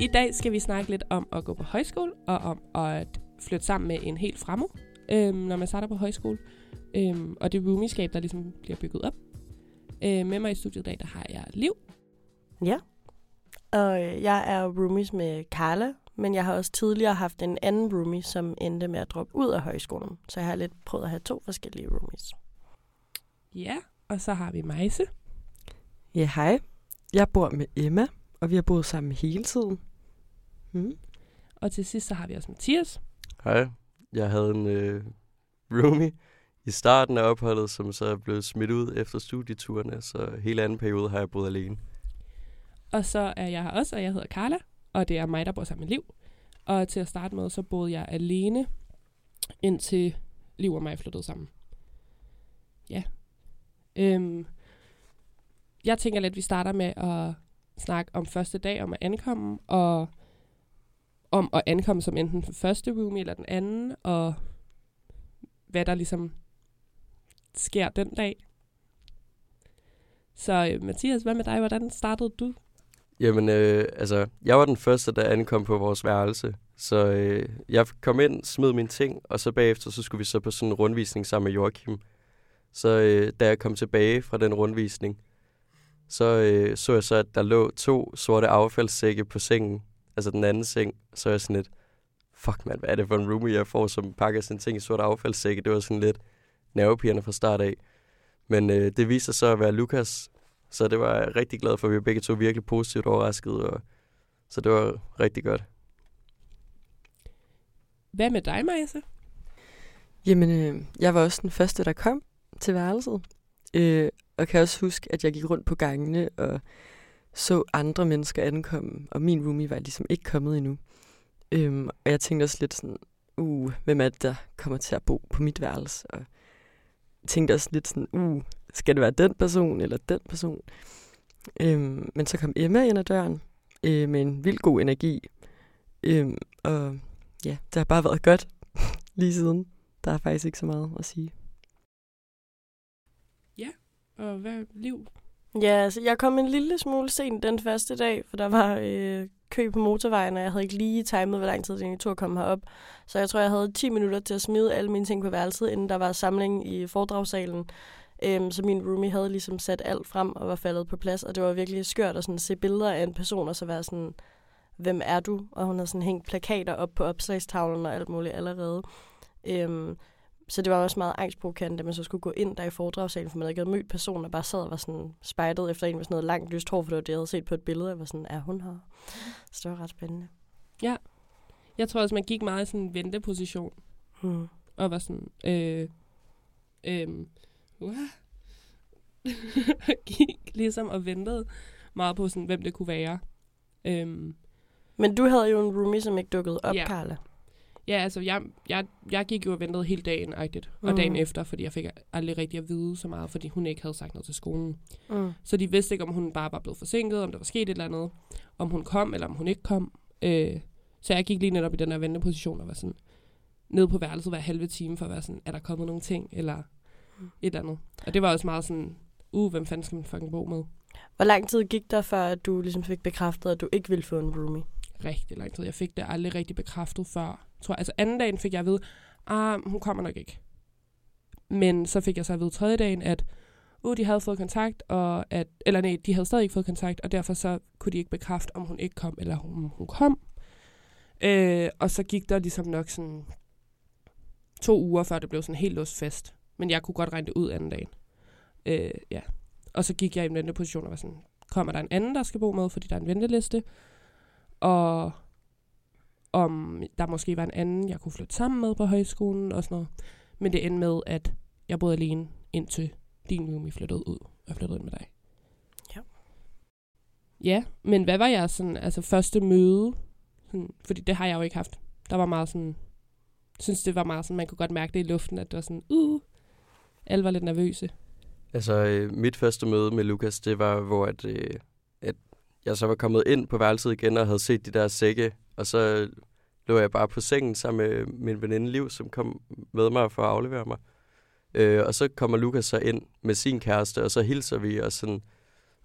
I dag skal vi snakke lidt om at gå på højskole, og om at flytte sammen med en helt fremmed, øhm, når man starter på højskole. Øhm, og det roomieskab, der ligesom bliver bygget op. Øh, med mig i studiet i dag, der har jeg Liv. Ja. Og øh, jeg er roomies med Carla, men jeg har også tidligere haft en anden roomie, som endte med at droppe ud af højskolen. Så jeg har lidt prøvet at have to forskellige roomies. Ja, og så har vi Majse. Ja, hej. Jeg bor med Emma, og vi har boet sammen hele tiden. Mm. Og til sidst så har vi også Mathias. Hej, jeg havde en øh, roomie i starten af opholdet, som så er blevet smidt ud efter studieturene, så hele anden periode har jeg boet alene. Og så er jeg her også, og jeg hedder Carla, og det er mig, der bor sammen med Liv. Og til at starte med, så boede jeg alene, indtil Liv og mig flyttede sammen. Ja. Øhm, jeg tænker lidt, at vi starter med at snakke om første dag, om at ankomme, og om at ankomme som enten den første roomie eller den anden, og hvad der ligesom sker den dag. Så øh, Mathias, hvad med dig? Hvordan startede du? Jamen, øh, altså, jeg var den første, der ankom på vores værelse. Så øh, jeg kom ind, smed mine ting, og så bagefter, så skulle vi så på sådan en rundvisning sammen med Joachim. Så øh, da jeg kom tilbage fra den rundvisning, så øh, så jeg så, at der lå to sorte affaldssække på sengen, altså den anden seng. Så er jeg sådan lidt, fuck mand, hvad er det for en roomie, jeg får, som pakker sin ting i sorte affaldssække? Det var sådan lidt nervepirrende fra start af. Men øh, det viser sig så at være Lukas, så det var jeg rigtig glad for, vi begge to virkelig positivt overrasket, og, så det var rigtig godt. Hvad med dig, Majse? Jamen, øh, jeg var også den første, der kom til værelset. Øh, og kan også huske, at jeg gik rundt på gangene og så andre mennesker ankomme, og min roomie var ligesom ikke kommet endnu. Øhm, og jeg tænkte også lidt sådan, uh, hvem er det, der kommer til at bo på mit værelse? Og jeg tænkte også lidt sådan, uh, skal det være den person eller den person? Øhm, men så kom Emma ind ad døren øh, med en vild god energi. Øhm, og ja, det har bare været godt lige siden. Der er faktisk ikke så meget at sige. Ja, og hvad liv? Ja, altså jeg kom en lille smule sent den første dag, for der var øh, kø på motorvejen, og jeg havde ikke lige timet, hvor lang tid det egentlig tog at komme herop. Så jeg tror, jeg havde 10 minutter til at smide alle mine ting på værelset, inden der var samling i foredragssalen. Øhm, så min roomie havde ligesom sat alt frem og var faldet på plads, og det var virkelig skørt at sådan se billeder af en person, og så være sådan, hvem er du? Og hun havde sådan hængt plakater op på opslagstavlen og alt muligt allerede. Øhm, så det var også meget angstprovokerende, da man så skulle gå ind der i foredragssalen, for man ikke havde mødt personen, og bare sad og var sådan spejdet efter en med sådan noget langt lyst hår, for det var det, jeg havde set på et billede, og var sådan, er hun her? Så det var ret spændende. Ja. Jeg tror også, man gik meget i sådan en venteposition, Hmm. og var sådan, øh, øh, uh, gik ligesom og ventede meget på, sådan, hvem det kunne være. Øhm, Men du havde jo en roomie, som ikke dukkede op, ja. Carla. Ja, altså, jeg, jeg, jeg gik jo og ventede hele dagen, agtigt, og Mhm. dagen efter, fordi jeg fik aldrig rigtig at vide så meget, fordi hun ikke havde sagt noget til skolen. Mm. Så de vidste ikke, om hun bare var blevet forsinket, om der var sket et eller andet, om hun kom, eller om hun ikke kom. Øh, så jeg gik lige netop i den her venteposition og var sådan, nede på værelset hver halve time, for at være sådan, er der kommet nogle ting, eller et eller andet. Og det var også meget sådan, uh, hvem fanden skal man fucking bo med? Hvor lang tid gik der, før du ligesom fik bekræftet, at du ikke ville få en roomie? Rigtig lang tid. Jeg fik det aldrig rigtig bekræftet før. Jeg altså anden dagen fik jeg at vide, ah, hun kommer nok ikke. Men så fik jeg så at vide tredje dagen, at uh, de havde fået kontakt, og at, eller nej, de havde stadig ikke fået kontakt, og derfor så kunne de ikke bekræfte, om hun ikke kom, eller om hun kom. Øh, og så gik der ligesom nok sådan to uger, før det blev sådan helt låst fast. Men jeg kunne godt regne det ud anden dagen. Øh, ja. Og så gik jeg i den venteposition og var sådan, kommer der en anden, der skal bo med, fordi der er en venteliste? Og om der måske var en anden, jeg kunne flytte sammen med på højskolen og sådan noget. Men det endte med, at jeg boede alene, indtil din roomie flyttede ud og flyttede ind med dig. Ja. Ja, men hvad var jeres sådan, altså første møde? Sådan, fordi det har jeg jo ikke haft. Der var meget sådan, jeg synes det var meget sådan, man kunne godt mærke det i luften, at det var sådan, uh, alle var lidt nervøse. Altså, øh, mit første møde med Lukas, det var, hvor at, øh, at jeg så var kommet ind på værelset igen og havde set de der sække, og så lå jeg bare på sengen sammen med min veninde Liv, som kom med mig for at aflevere mig. Øh, og så kommer Lukas så ind med sin kæreste, og så hilser vi, og, sådan,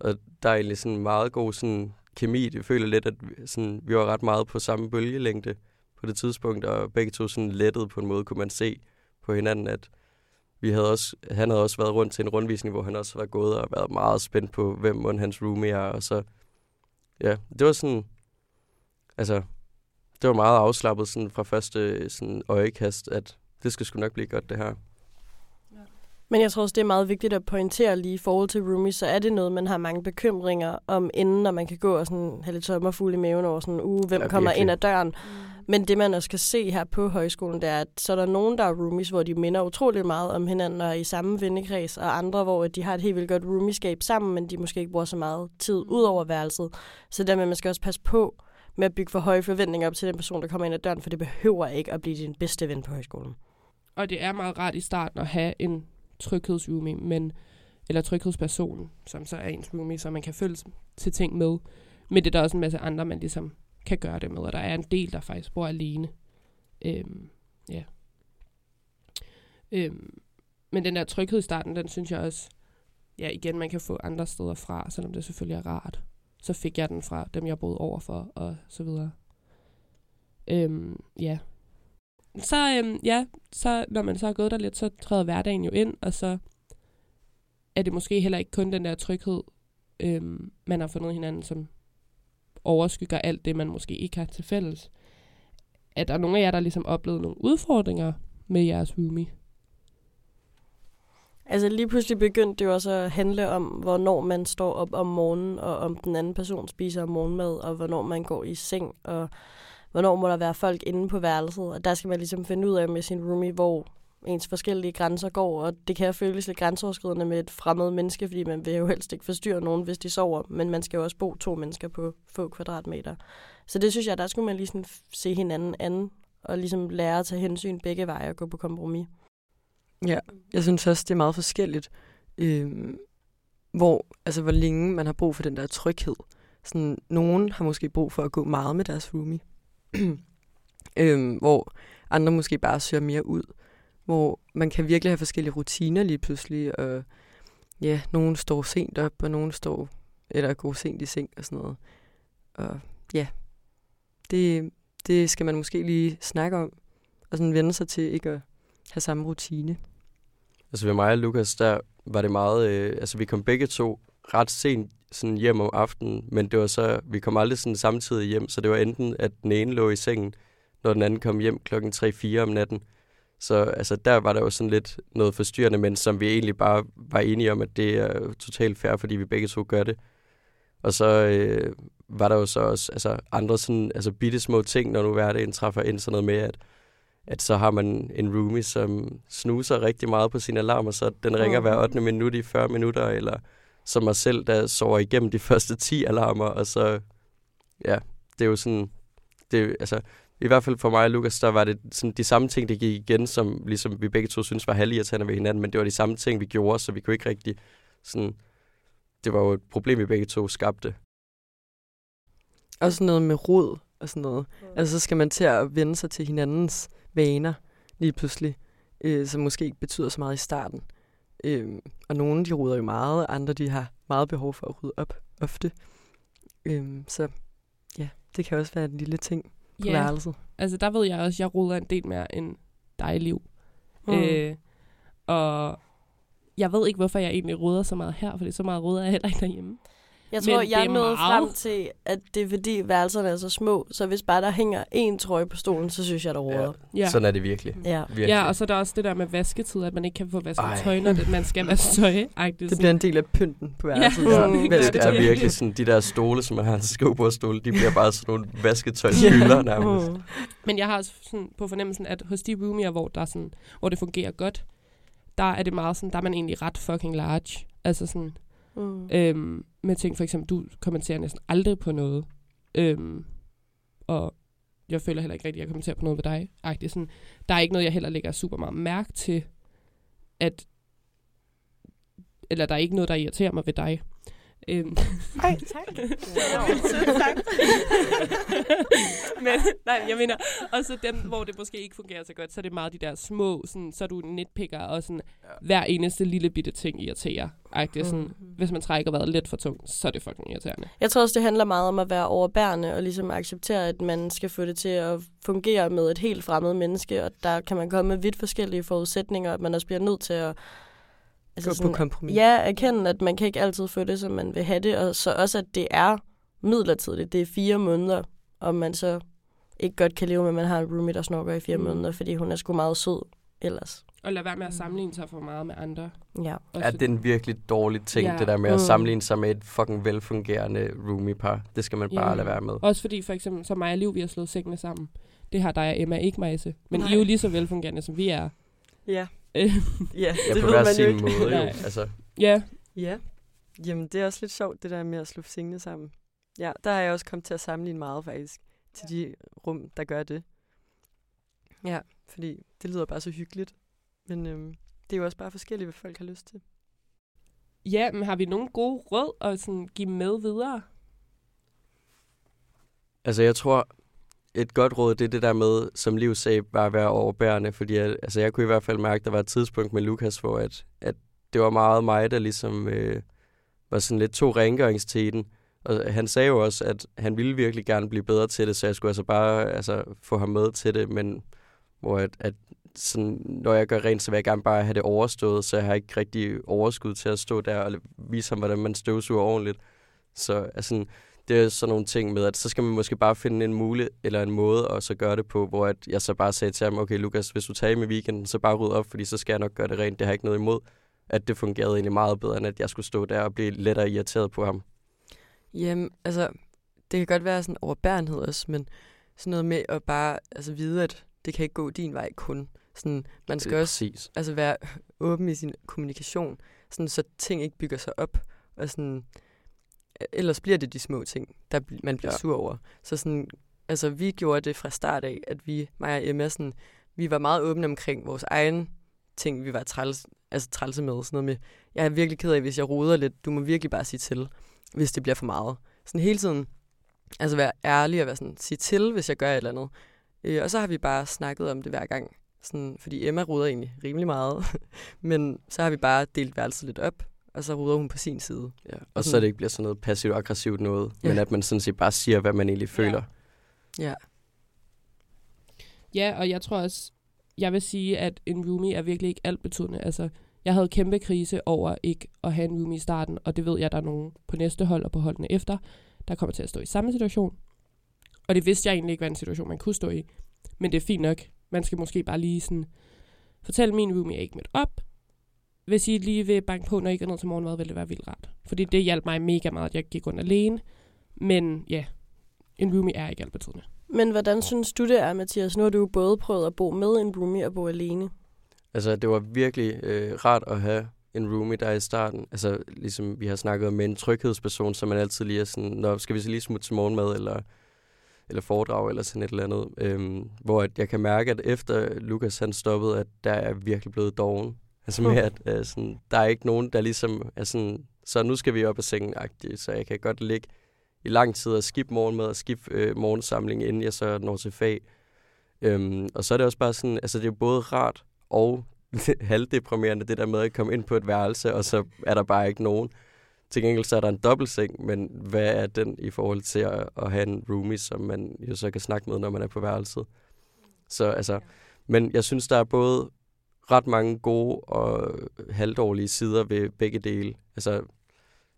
og der er egentlig sådan meget god sådan, kemi. Det føler lidt, at sådan, vi var ret meget på samme bølgelængde på det tidspunkt, og begge to sådan lettede på en måde, kunne man se på hinanden, at vi havde også, han havde også været rundt til en rundvisning, hvor han også var gået og været meget spændt på, hvem må hans roomie er, og så, ja, det var sådan, altså, det var meget afslappet sådan fra første sådan øjekast, at det skal sgu nok blive godt, det her. Men jeg tror også, det er meget vigtigt at pointere lige i forhold til roomies, så er det noget, man har mange bekymringer om inden, når man kan gå og sådan have lidt sommerfugle i maven over sådan, uh, hvem Ja, kommer virkelig. ind ad døren. Men det, man også kan se her på højskolen, det er, at så er der nogen, der er roomies, hvor de minder utrolig meget om hinanden og er i samme vennekreds, og andre, hvor de har et helt vildt godt roomieskab sammen, men de måske ikke bruger så meget tid ud over værelset. Så dermed man skal også passe på med at bygge for høje forventninger op til den person, der kommer ind ad døren, for det behøver ikke at blive din bedste ven på højskolen. Og det er meget rart i starten at have en tryghedsroomie, men, eller tryghedsperson, som så er ens roomie, så man kan følge til ting med. Men det er der også en masse andre, man ligesom kan gøre det med, og der er en del, der faktisk bor alene. Øhm, ja. Øhm, men den der tryghed i starten, den synes jeg også, ja igen, man kan få andre steder fra, selvom det selvfølgelig er rart. Så fik jeg den fra dem, jeg boede overfor, og så videre. Øhm, ja. Så, øhm, ja, så når man så har gået der lidt, så træder hverdagen jo ind, og så er det måske heller ikke kun den der tryghed, øhm, man har fundet hinanden, som overskygger alt det, man måske ikke har til fælles. Er der nogle af jer, der ligesom oplevede nogle udfordringer med jeres roomie? Altså lige pludselig begyndte det jo også at handle om, hvornår man står op om morgenen, og om den anden person spiser morgenmad, og hvornår man går i seng, og hvornår må der være folk inde på værelset. Og der skal man ligesom finde ud af med sin roomie, hvor ens forskellige grænser går, og det kan føles lidt grænseoverskridende med et fremmed menneske, fordi man vil jo helst ikke forstyrre nogen, hvis de sover, men man skal jo også bo to mennesker på få kvadratmeter. Så det synes jeg, der skulle man lige se hinanden an, og ligesom lære at tage hensyn begge veje og gå på kompromis. Ja, jeg synes også, det er meget forskelligt, øh, hvor, altså, hvor længe man har brug for den der tryghed. Sådan, nogen har måske brug for at gå meget med deres roomie, øh, hvor andre måske bare søger mere ud, hvor man kan virkelig have forskellige rutiner lige pludselig, og ja, nogen står sent op, og nogen står, eller går sent i seng og sådan noget. Og ja, det, det skal man måske lige snakke om, og sådan vende sig til ikke at have samme rutine. Altså ved mig og Lukas, der var det meget... Øh, altså vi kom begge to ret sent sådan hjem om aftenen, men det var så... Vi kom aldrig sådan samtidig hjem, så det var enten, at den ene lå i sengen, når den anden kom hjem klokken 3-4 om natten. Så altså, der var der jo sådan lidt noget forstyrrende, men som vi egentlig bare var enige om, at det er totalt fair, fordi vi begge to gør det. Og så øh, var der jo så også altså, andre sådan, altså bitte små ting, når nu hverdagen træffer ind sådan noget med, at at så har man en roomie, som snuser rigtig meget på sin alarm, så den ringer hver 8. minut i 40 minutter, eller som mig selv, der sover igennem de første 10 alarmer, og så, ja, det er jo sådan, det, altså, i hvert fald for mig og Lukas, der var det sådan de samme ting, der gik igen, som ligesom vi begge to synes var halvirriterende ved hinanden, men det var de samme ting, vi gjorde, så vi kunne ikke rigtig sådan, det var jo et problem, vi begge to skabte. Også noget med rod og sådan noget. Altså, så skal man til at vende sig til hinandens vaner lige pludselig, øh, som måske ikke betyder så meget i starten. Øh, og nogle, de ruder jo meget, andre, de har meget behov for at rydde op ofte. Øh, så ja, det kan også være en lille ting på Ja, værelset. altså der ved jeg også, at jeg ruder en del mere end dig, Liv. Mm. Øh, og jeg ved ikke, hvorfor jeg egentlig ruder så meget her, fordi så meget ruder jeg heller ikke derhjemme. Jeg tror, Men jeg er nåede meget. frem til, at det er fordi værelserne er så små, så hvis bare der hænger én trøje på stolen, så synes jeg, der råder. Ja. Sådan er det virkelig. Ja. virkelig. Ja, og så er der også det der med vasketid, at man ikke kan få vasket Ej. tøj, når det, man skal vaske tøj. Ej, det, er Det bliver en del af pynten på værelset. Ja. så Mm. Det er virkelig sådan, de der stole, som man har en skrivebordstole, de bliver bare sådan nogle vasketøjshylder nærmest. Mm. Men jeg har også sådan på fornemmelsen, at hos de roomier, hvor, der er sådan, hvor det fungerer godt, der er det meget sådan, der er man egentlig ret fucking large. Altså sådan, Mm. øhm, med ting, for eksempel, du kommenterer næsten aldrig på noget. Øhm, og jeg føler heller ikke rigtigt, at jeg kommenterer på noget ved dig. Ej, det er Sådan, der er ikke noget, jeg heller lægger super meget mærke til, at eller der er ikke noget, der irriterer mig ved dig. Øhm, Ej, tak. Men nej, jeg mener, og så dem, hvor det måske ikke fungerer så godt, så er det meget de der små, sådan, så er du nitpicker, og sådan, Ja. hver eneste lille bitte ting irriterer. Agtigt, sådan, Mhm. Hvis man trækker vejret lidt for tungt, så er det fucking irriterende. Jeg tror også, det handler meget om at være overbærende og ligesom acceptere, at man skal få det til at fungere med et helt fremmed menneske, og der kan man komme med vidt forskellige forudsætninger, at man også bliver nødt til at altså Gå på kompromis. Ja, erkende, at man kan ikke altid få det, som man vil have det, og så også, at det er midlertidigt. Det er fire måneder, og man så ikke godt kan leve med, at man har en roomie, der snorker i fire Mm. måneder, fordi hun er sgu meget sød ellers. Og lad være med at sammenligne sig for meget med andre. Ja. Også Ja, det er en virkelig dårlig ting, Ja. det der med at Mm. sammenligne sig med et fucking velfungerende roomie-par. Det skal man bare Ja. lade være med. Også fordi for eksempel, så mig og Liv, vi har slået sengene sammen. Det har dig og Emma ikke, Majse. Men Nej. I er jo lige så velfungerende, som vi er. Ja, Ja Ja, det på ved hver man jo sin ikke. måde jo. Altså, ja, Ja, jamen det er også lidt sjovt, det der med at slå sengene sammen. Ja, der har jeg også kommet til at sammenligne meget faktisk, til de rum, der gør det. Ja, fordi det lyder bare så hyggeligt. Men øhm, det er jo også bare forskelligt, hvad folk har lyst til. ja, men har vi nogle gode råd at sådan give med videre? altså, jeg tror, et godt råd, det er det der med, som Liv sagde, bare at være overbærende. Fordi jeg, altså, jeg kunne i hvert fald mærke, at der var et tidspunkt med Lukas, hvor at, at det var meget mig, der ligesom øh, var sådan lidt to rengøringstiden. Og han sagde jo også, at han ville virkelig gerne blive bedre til det, så jeg skulle altså bare altså, få ham med til det, men hvor at, at sådan, når jeg gør rent, så vil jeg gerne bare have det overstået, så jeg har ikke rigtig overskud til at stå der og vise ham, hvordan man støvsuger ordentligt. Så altså, det er sådan nogle ting med, at så skal man måske bare finde en mulighed eller en måde at så gøre det på, hvor at jeg så bare sagde til ham, okay Lukas, hvis du tager i weekenden, så bare ryd op, fordi så skal jeg nok gøre det rent. Det har jeg ikke noget imod. At det fungerede egentlig meget bedre, end at jeg skulle stå der og blive lettere irriteret på ham. Jamen, altså, det kan godt være sådan overbærenhed også, men sådan noget med at bare altså, vide, at det kan ikke gå din vej kun. Sådan, man skal også præcis. altså, være åben i sin kommunikation, sådan, så ting ikke bygger sig op. Og sådan, ellers bliver det de små ting, der man bliver Ja. sur over. Så sådan, altså, vi gjorde det fra start af, at vi, mig og Emma, sådan, vi var meget åbne omkring vores egen ting, vi var træls, altså trælse med. Sådan noget med, jeg er virkelig ked af, hvis jeg roder lidt. Du må virkelig bare sige til, hvis det bliver for meget. Sådan hele tiden, altså være ærlig og være sådan, sige til, hvis jeg gør et eller andet. Øh, og så har vi bare snakket om det hver gang. Sådan, fordi Emma ruder egentlig rimelig meget. Men så har vi bare delt værelset lidt op, og så ruder hun på sin side. Ja. Og så det ikke bliver sådan noget passivt-aggressivt noget, Ja. men at man sådan set bare siger, hvad man egentlig føler. Ja. Ja, og jeg tror også, jeg vil sige, at en roomie er virkelig ikke alt betydende. Altså, jeg havde kæmpe krise over ikke at have en roomie i starten, og det ved jeg, der er nogen på næste hold og på holdene efter, der kommer til at stå i samme situation. Og det vidste jeg egentlig ikke var en situation, man kunne stå i. Men det er fint nok. Man skal måske bare lige sådan fortælle min roomie, er ikke mødt op. Hvis I lige vil banke på, når I går ned til morgenmad, vil det være vildt rart. Fordi det hjalp mig mega meget, at jeg gik rundt alene. Men ja, en roomie er ikke alt betydende. Men hvordan synes du, det er, Mathias? Nu har du jo både prøvet at bo med en roomie og bo alene. Altså, det var virkelig øh, rart at have en roomie der i starten. Altså, ligesom vi har snakket om med en tryghedsperson, så man altid lige er sådan, Nå, skal vi så lige smutte til morgenmad, eller, eller foredrag, eller sådan et eller andet. Øhm, hvor at jeg kan mærke, at efter Lukas han stoppede, at der er virkelig blevet doven. Altså med, at øh, sådan, der er ikke nogen, der ligesom er sådan, så nu skal vi op af sengen -agtigt, så jeg kan godt ligge i lang tid og skifte morgenmad og skifte øh, morgensamling, inden jeg så når til fag. Øhm, og så er det også bare sådan, altså det er både rart og halvdeprimerende, det der med at komme ind på et værelse, og så er der bare ikke nogen. Til gengæld så er der en dobbeltseng, men hvad er den i forhold til at, at have en roomie, som man jo så kan snakke med, når man er på værelset? Så altså, men jeg synes, der er både ret mange gode og halvdårlige sider ved begge dele. Altså,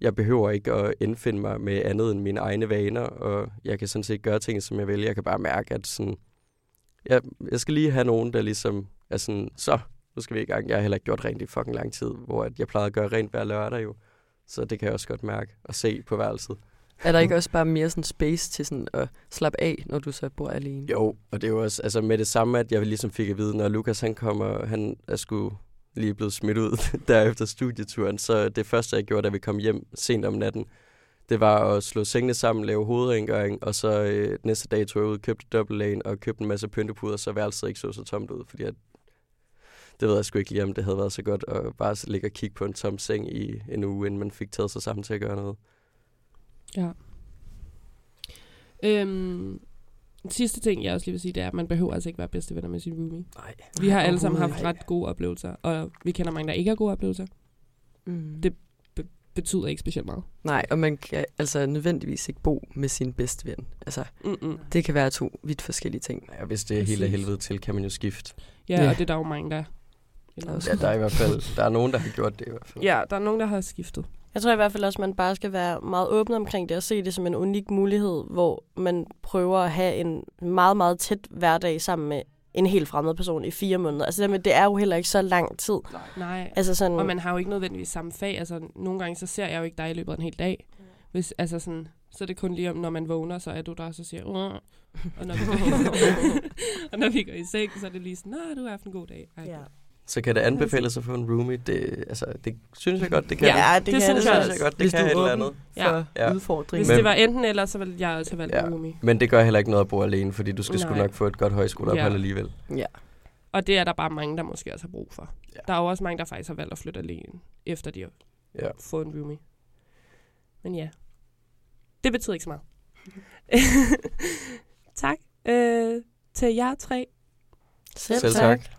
jeg behøver ikke at indfinde mig med andet end mine egne vaner, og jeg kan sådan set gøre ting, som jeg vil. Jeg kan bare mærke, at sådan, jeg, jeg skal lige have nogen, der ligesom er sådan, så, nu skal vi i gang. Jeg har heller ikke gjort rent i fucking lang tid, hvor at jeg plejede at gøre rent hver lørdag jo. Så det kan jeg også godt mærke og se på værelset. Er der ikke også bare mere sådan space til sådan at slappe af, når du så bor alene? Jo, og det er jo også altså med det samme, at jeg ligesom fik at vide, når Lukas han kommer, han er sgu lige blevet smidt ud der efter studieturen, så det første, jeg gjorde, da vi kom hjem sent om natten, det var at slå sengene sammen, lave hovedrengøring, og så øh, næste dag tog jeg ud, købte dobbeltlagen og købte en masse pyntepuder, så værelset ikke så så tomt ud, fordi at det ved jeg sgu ikke lige, om det havde været så godt at bare ligge og kigge på en tom seng i en uge, inden man fik taget sig sammen til at gøre noget. Ja. Øhm, den sidste ting, jeg også lige vil sige, det er, at man behøver altså ikke være bedste venner med sin roomie. Nej. Vi har alle sammen haft ret gode oplevelser, og vi kender mange, der ikke har gode oplevelser. Mm. Det- Betyder ikke specielt meget. Nej, og man kan altså nødvendigvis ikke bo med sin bedste ven. Altså, Mm-mm. det kan være to vidt forskellige ting. Ja, hvis det er helt af Præcis. helvede til, kan man jo skifte. Ja, Ja. og det er der jo mange, der... Eller Ja, der er i hvert fald der er nogen, der har gjort det i hvert fald. Ja, der er nogen, der har skiftet. Jeg tror i hvert fald også, at man bare skal være meget åben omkring det og se det som en unik mulighed, hvor man prøver at have en meget, meget tæt hverdag sammen med en helt fremmed person i fire måneder. Altså det, med, det er jo heller ikke så lang tid. Nej, Altså sådan, og man har jo ikke nødvendigvis samme fag. Altså, nogle gange så ser jeg jo ikke dig i løbet af en hel dag. Hvis, altså sådan, så er det kun lige om, når man vågner, så er du der, og så siger Åh. og når, vi går, og når vi går i seng, så er det lige sådan, Nå, du har haft en god dag. Ej, ja. Så kan det anbefales at få en roomie. Det, altså, det synes jeg godt, det kan. Ja, det det, kan synes det. jeg synes jeg godt, det Hvis kan du et er eller andet. for Ja. udfordringen. Hvis det var enten eller, så ville jeg også have valgt Ja. ja. roomie. Men det gør heller ikke noget at bo alene, fordi du skal sgu nok få et godt højskoleophold Ja. alligevel. Ja. Og det er der bare mange, der måske også har brug for. Ja. Der er jo også mange, der faktisk har valgt at flytte alene, efter de har Ja. fået en roomie. Men ja, det betyder ikke så meget. tak øh, til jer tre. Selv, Selv tak. tak.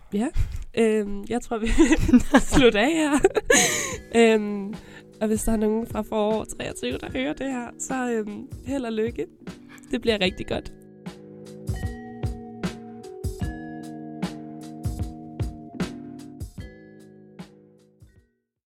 Øhm, jeg tror, vi slutter af her. øhm, og hvis der er nogen fra forår 23, der hører det her, så øhm, held og lykke. Det bliver rigtig godt.